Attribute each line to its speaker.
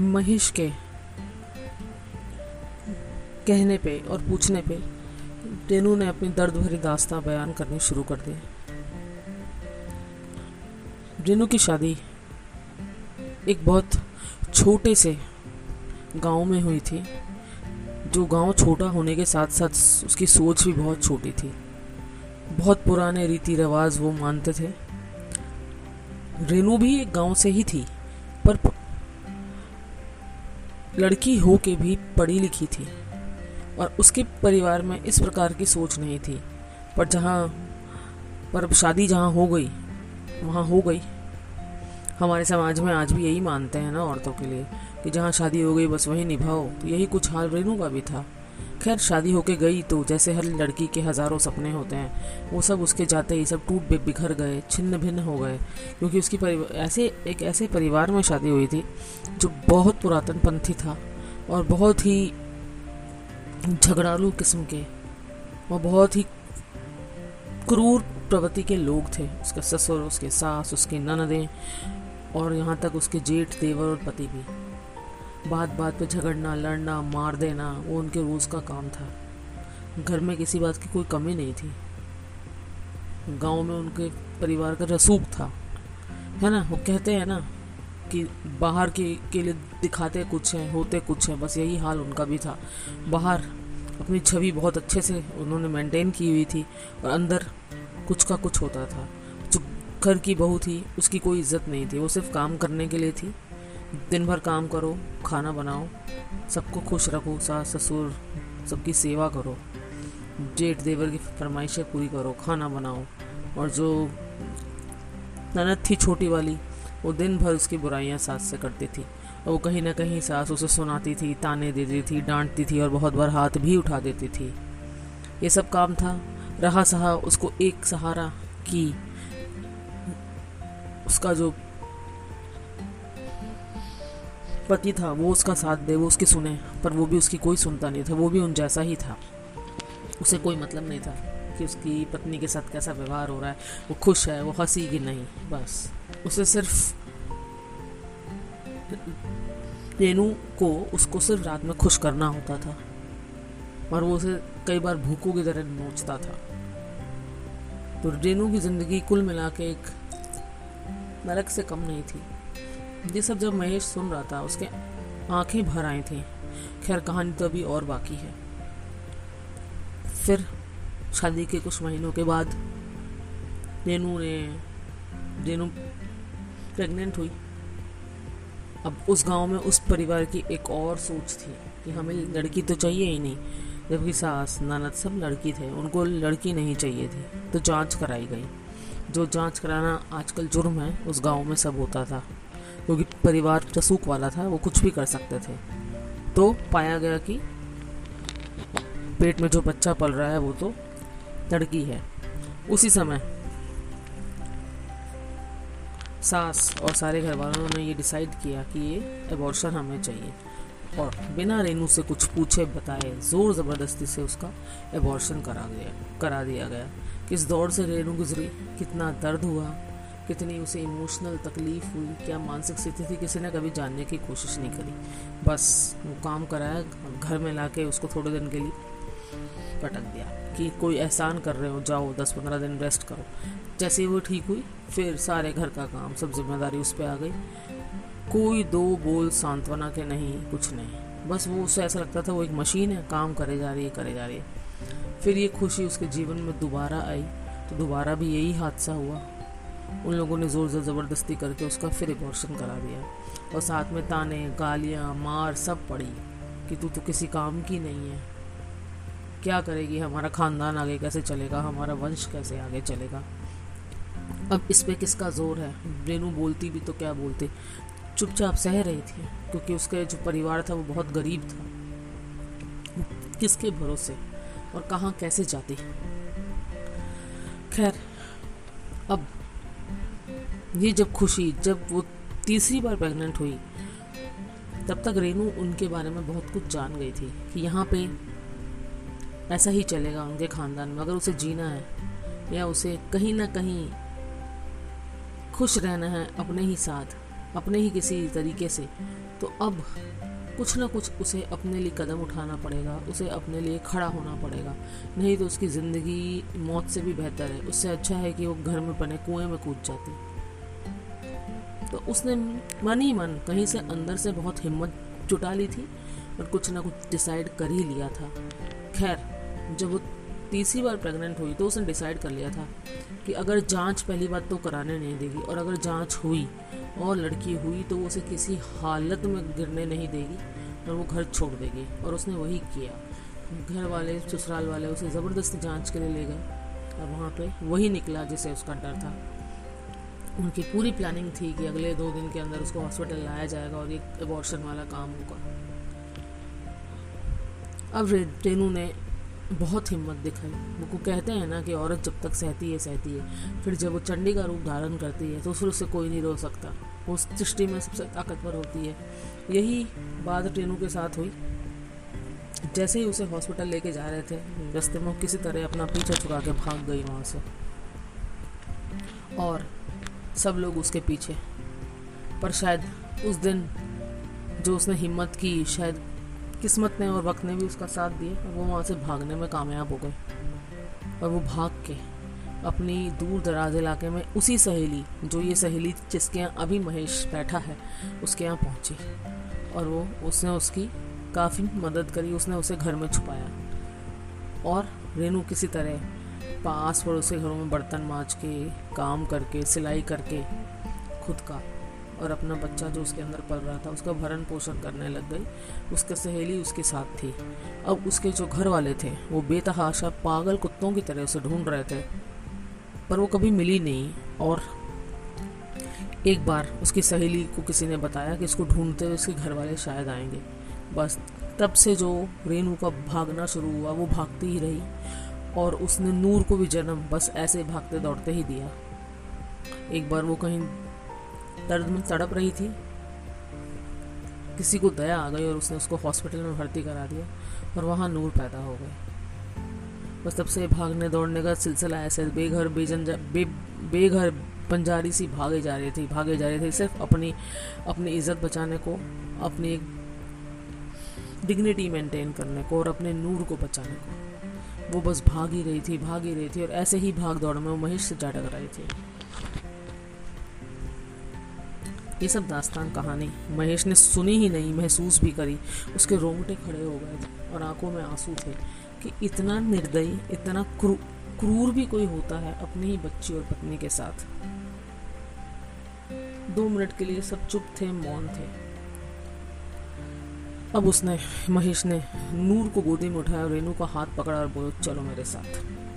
Speaker 1: महेश के कहने पे और पूछने पे रेनू ने अपनी दर्द भरी दास्तां बयान करनी शुरू कर दी। रेनू की शादी एक बहुत छोटे से गाँव में हुई थी। जो गाँव छोटा होने के साथ साथ उसकी सोच भी बहुत छोटी थी। बहुत पुराने रीति रिवाज वो मानते थे। रेनू भी एक गाँव से ही थी, पर लड़की हो के भी पढ़ी लिखी थी और उसके परिवार में इस प्रकार की सोच नहीं थी। पर जहाँ, पर शादी जहाँ हो गई, वहाँ हो गई। हमारे समाज में आज भी यही मानते हैं ना औरतों के लिए कि जहाँ शादी हो गई, बस वहीं निभाओ। तो यही कुछ हाल रेनू का भी था। खैर शादी होके गई तो जैसे हर लड़की के हज़ारों सपने होते हैं, वो सब उसके जाते ही सब टूट बिखर गए, छिन्न भिन्न हो गए। क्योंकि उसकी ऐसे, एक ऐसे परिवार में शादी हुई थी, जो बहुत पुरातन पंथी था और बहुत ही झगड़ालू किस्म के और बहुत ही क्रूर प्रवृत्ति के लोग थे। उसके ससुर, उसके सास, उसके ननदें और यहाँ तक उसके जेठ, देवर और पति भी। बात बात पे झगड़ना, लड़ना, मार देना, वो उनके रोज़ का काम था। घर में किसी बात की कोई कमी नहीं थी। गाँव में उनके परिवार का रसूख था। है ना? वो कहते हैं ना कि बाहर के के लिए दिखाते कुछ हैं, होते कुछ हैं, बस यही हाल उनका भी था। बाहर अपनी छवि बहुत अच्छे से उन्होंने मेंटेन की हुई थी और अंदर कुछ का कुछ होता था। जो घर की बहू थी, उसकी कोई इज़्ज़त नहीं थी। वो सिर्फ़ काम करने के लिए थी। दिन भर काम करो, खाना बनाओ, सबको खुश रखो, सास, ससुर, सबकी सेवा करो। जेठ देवर की फरमाइशें पूरी करो, खाना बनाओ। और जो ननद थी छोटी वाली, वो दिन भर उसकी बुराइयाँ सास से करती थी। और वो कहीं ना कहीं सास उसे सुनाती थी, ताने देती थी, डांटती थी और बहुत बार हाथ भी उठा देती थी। ये सब काम था। रहा सहा उसको एक सहारा की उसका जो पति था, वो उसका साथ दे, वो उसकी सुने, पर वो भी उसकी कोई सुनता नहीं था, वो भी उन जैसा ही था। उसे कोई मतलब नहीं था कि उसकी पत्नी के साथ कैसा व्यवहार हो रहा है, वो खुश है, वो हँसी कि नहीं, बस। उसे सिर्फ़ रेनू को, उसको सिर्फ़ रात में खुश करना होता था, और वो उसे कई बार भूखों की तरह नोचता था। तो रेनू की ज़िंदगी कुल मिला के एक नरक से कम नहीं थी। ये सब जब महेश सुन रहा था, उसके आँखें भर आई थी। खैर, कहानी तो अभी और बाकी है। फिर शादी के कुछ महीनों के बाद रेनू ने, रेनू प्रेग्नेंट हुई। अब उस गाँव में उस परिवार की एक और सोच थी कि हमें लड़की तो चाहिए ही नहीं, जबकि सास ननद सब लड़की थे, उनको लड़की नहीं चाहिए थी तो जाँच कराई गई। जो जाँच कराना आजकल जुर्म है, उस गाँव में सब होता था। क्योंकि परिवार रसूख वाला था, वो कुछ भी कर सकते थे। तो पाया गया कि पेट में जो बच्चा पल रहा है, वो तो लड़की है। उसी समय सास और सारे घर वालों ने ये डिसाइड किया कि ये एबॉर्शन हमें चाहिए। और बिना रेनू से कुछ पूछे बताए ज़ोर ज़बरदस्ती से उसका एबॉर्शन करा गया, करा दिया गया। किस दौर से रेनू गुजरी, कितना दर्द हुआ कितनी उसे इमोशनल तकलीफ़ हुई, क्या मानसिक स्थिति थी, किसी ने कभी जानने की कोशिश नहीं करी। बस वो काम कराया, घर में ला के उसको थोड़े दिन के लिए पटक दिया कि कोई एहसान कर रहे हो, जाओ, दस पंद्रह दिन रेस्ट करो। जैसे ही वो ठीक हुई, फिर सारे घर का काम, सब ज़िम्मेदारी उस पर आ गई। कोई दो बोल सांत्वना के नहीं, कुछ नहीं। बस वो उससे ऐसा लगता था, वो एक मशीन है, काम करे जा रही है, करे जा रही है। फिर ये खुशी उसके जीवन में दोबारा आई तो दोबारा भी यही हादसा हुआ। उन लोगों ने ज़ोर ज़ोर ज़बरदस्ती करके उसका फिर एबॉर्शन करा दिया। और साथ में ताने, गालियाँ, मार सब पड़ी कि तू तो किसी काम की नहीं है। क्या करेगी? हमारा ख़ानदान आगे कैसे चलेगा? हमारा वंश कैसे आगे चलेगा? अब इस पर किसका ज़ोर है? रेनू बोलती भी तो क्या बोलती? चुपचाप सह रही थी, क्योंकि उसके जो परिवार था वो बहुत गरीब था। किसके भरोसे? और कहाँ कैसे जाती? खैर, अब ये जब खुशी, जब वो तीसरी बार प्रेग्नेंट हुई, तब तक रेनू उनके बारे में बहुत कुछ जान गई थी कि यहाँ पे ऐसा ही चलेगा उनके ख़ानदान में। अगर उसे जीना है या उसे कहीं ना कहीं खुश रहना है अपने ही साथ, अपने ही किसी तरीके से तो अब कुछ ना कुछ उसे अपने लिए कदम उठाना पड़ेगा, उसे अपने लिए खड़ा होना पड़ेगा। नहीं तो उसकी ज़िंदगी मौत से भी बेहतर है। उससे अच्छा है कि वो घर में बने, कुएँ में कूद जाती। तो उसने मन ही मन कहीं से अंदर से बहुत हिम्मत जुटा ली थी और कुछ ना कुछ डिसाइड कर ही लिया था। खैर, जब वो तीसरी बार प्रेग्नेंट हुई तो उसने डिसाइड कर लिया था कि अगर जाँच पहली बात तो कराने नहीं देगी और अगर जाँच हुई और लड़की हुई तो वो उसे किसी हालत में गिरने नहीं देगी और वो घर छोड़ देगी और उसने वही किया। घर वाले, ससुराल वाले उसे ज़बरदस्ती जाँच के लिए ले गए और वहाँ पे वही निकला जिसे उसका डर था। उनकी पूरी प्लानिंग थी कि अगले दो दिन के अंदर उसको हॉस्पिटल लाया जाएगा और एक एबॉर्शन वाला काम होगा। अब रेनू ने बहुत हिम्मत दिखाई। वो कहते हैं ना कि औरत जब तक सहती है सहती है। फिर जब वो चंडी का रूप धारण करती है तो फिर उससे कोई नहीं रो सकता। वो उस सृष्टि में सबसे ताकतवर होती है। यही बात ट्रेनू के साथ हुई। जैसे ही उसे हॉस्पिटल लेके जा रहे थे, रस्ते में किसी तरह अपना पीछा छुड़ा के भाग गई वहाँ से। और सब लोग उसके पीछे। पर शायद उस दिन जो उसने हिम्मत की, शायद किस्मत ने और वक्त ने भी उसका साथ दिया, वो वहाँ से भागने में कामयाब हो गए। और वो भाग के अपनी दूर दराज इलाके में उसी सहेली, जो ये सहेली जिसके यहाँ अभी महेश बैठा है, उसके यहाँ पहुँची। और वो उसने उसकी काफ़ी मदद करी, उसने उसे घर में छुपाया। और रेनू किसी तरह पास पड़ोस के घरों में बर्तन माँज के, काम करके, सिलाई करके, खुद का। और अपना बच्चा जो उसके अंदर पल रहा था, उसका भरण पोषण करने लग गई। उसके सहेली उसके साथ थी। अब उसके जो घर वाले थे, वो बेतहाशा पागल कुत्तों की तरह उसे ढूंढ रहे थे। पर वो कभी मिली नहीं। और एक बार उसकी सहेली को किसी ने बताया कि इसको ढूंढते हुए उसके घर वाले शायद आएँगे। बस तब से जो रेनू का भागना शुरू हुआ, वो भागती ही रही। और उसने नूर को भी जन्म, बस ऐसे भागते दौड़ते ही दिया। एक बार वो कहीं दर्द में तड़प रही थी, किसी को दया आ गई और उसने उसको हॉस्पिटल में भर्ती करा दिया और वहाँ नूर पैदा हो गए। बस तब से भागने दौड़ने का सिलसिला ऐसे बेघर बेजन बे, बेघर, बंजारी सी भागे जा रही थी, भागे जा रही थी सिर्फ़ अपनी अपनी इज़्ज़त बचाने को, अपनी डिग्निटी मेंटेन करने को और अपने नूर को बचाने को। वो बस भाग ही रही थी भाग ही रही थी और ऐसे ही भाग दौड़ में वो महेश से जा टकराई थी। ये सब दास्तान कहानी महेश ने सुनी ही नहीं महसूस भी करी। उसके रोंगटे खड़े हो गए थे और आँखों में आँसू थे कि इतना निर्दयी इतना क्रू, क्रूर भी कोई होता है अपनी ही बच्ची और पत्नी के साथ। दो मिनट के लिए सब चुप थे मौन थे। अब उसने महेश ने नूर को गोदी में उठाया और रेनू का हाथ पकड़ा और बोलो, चलो मेरे साथ।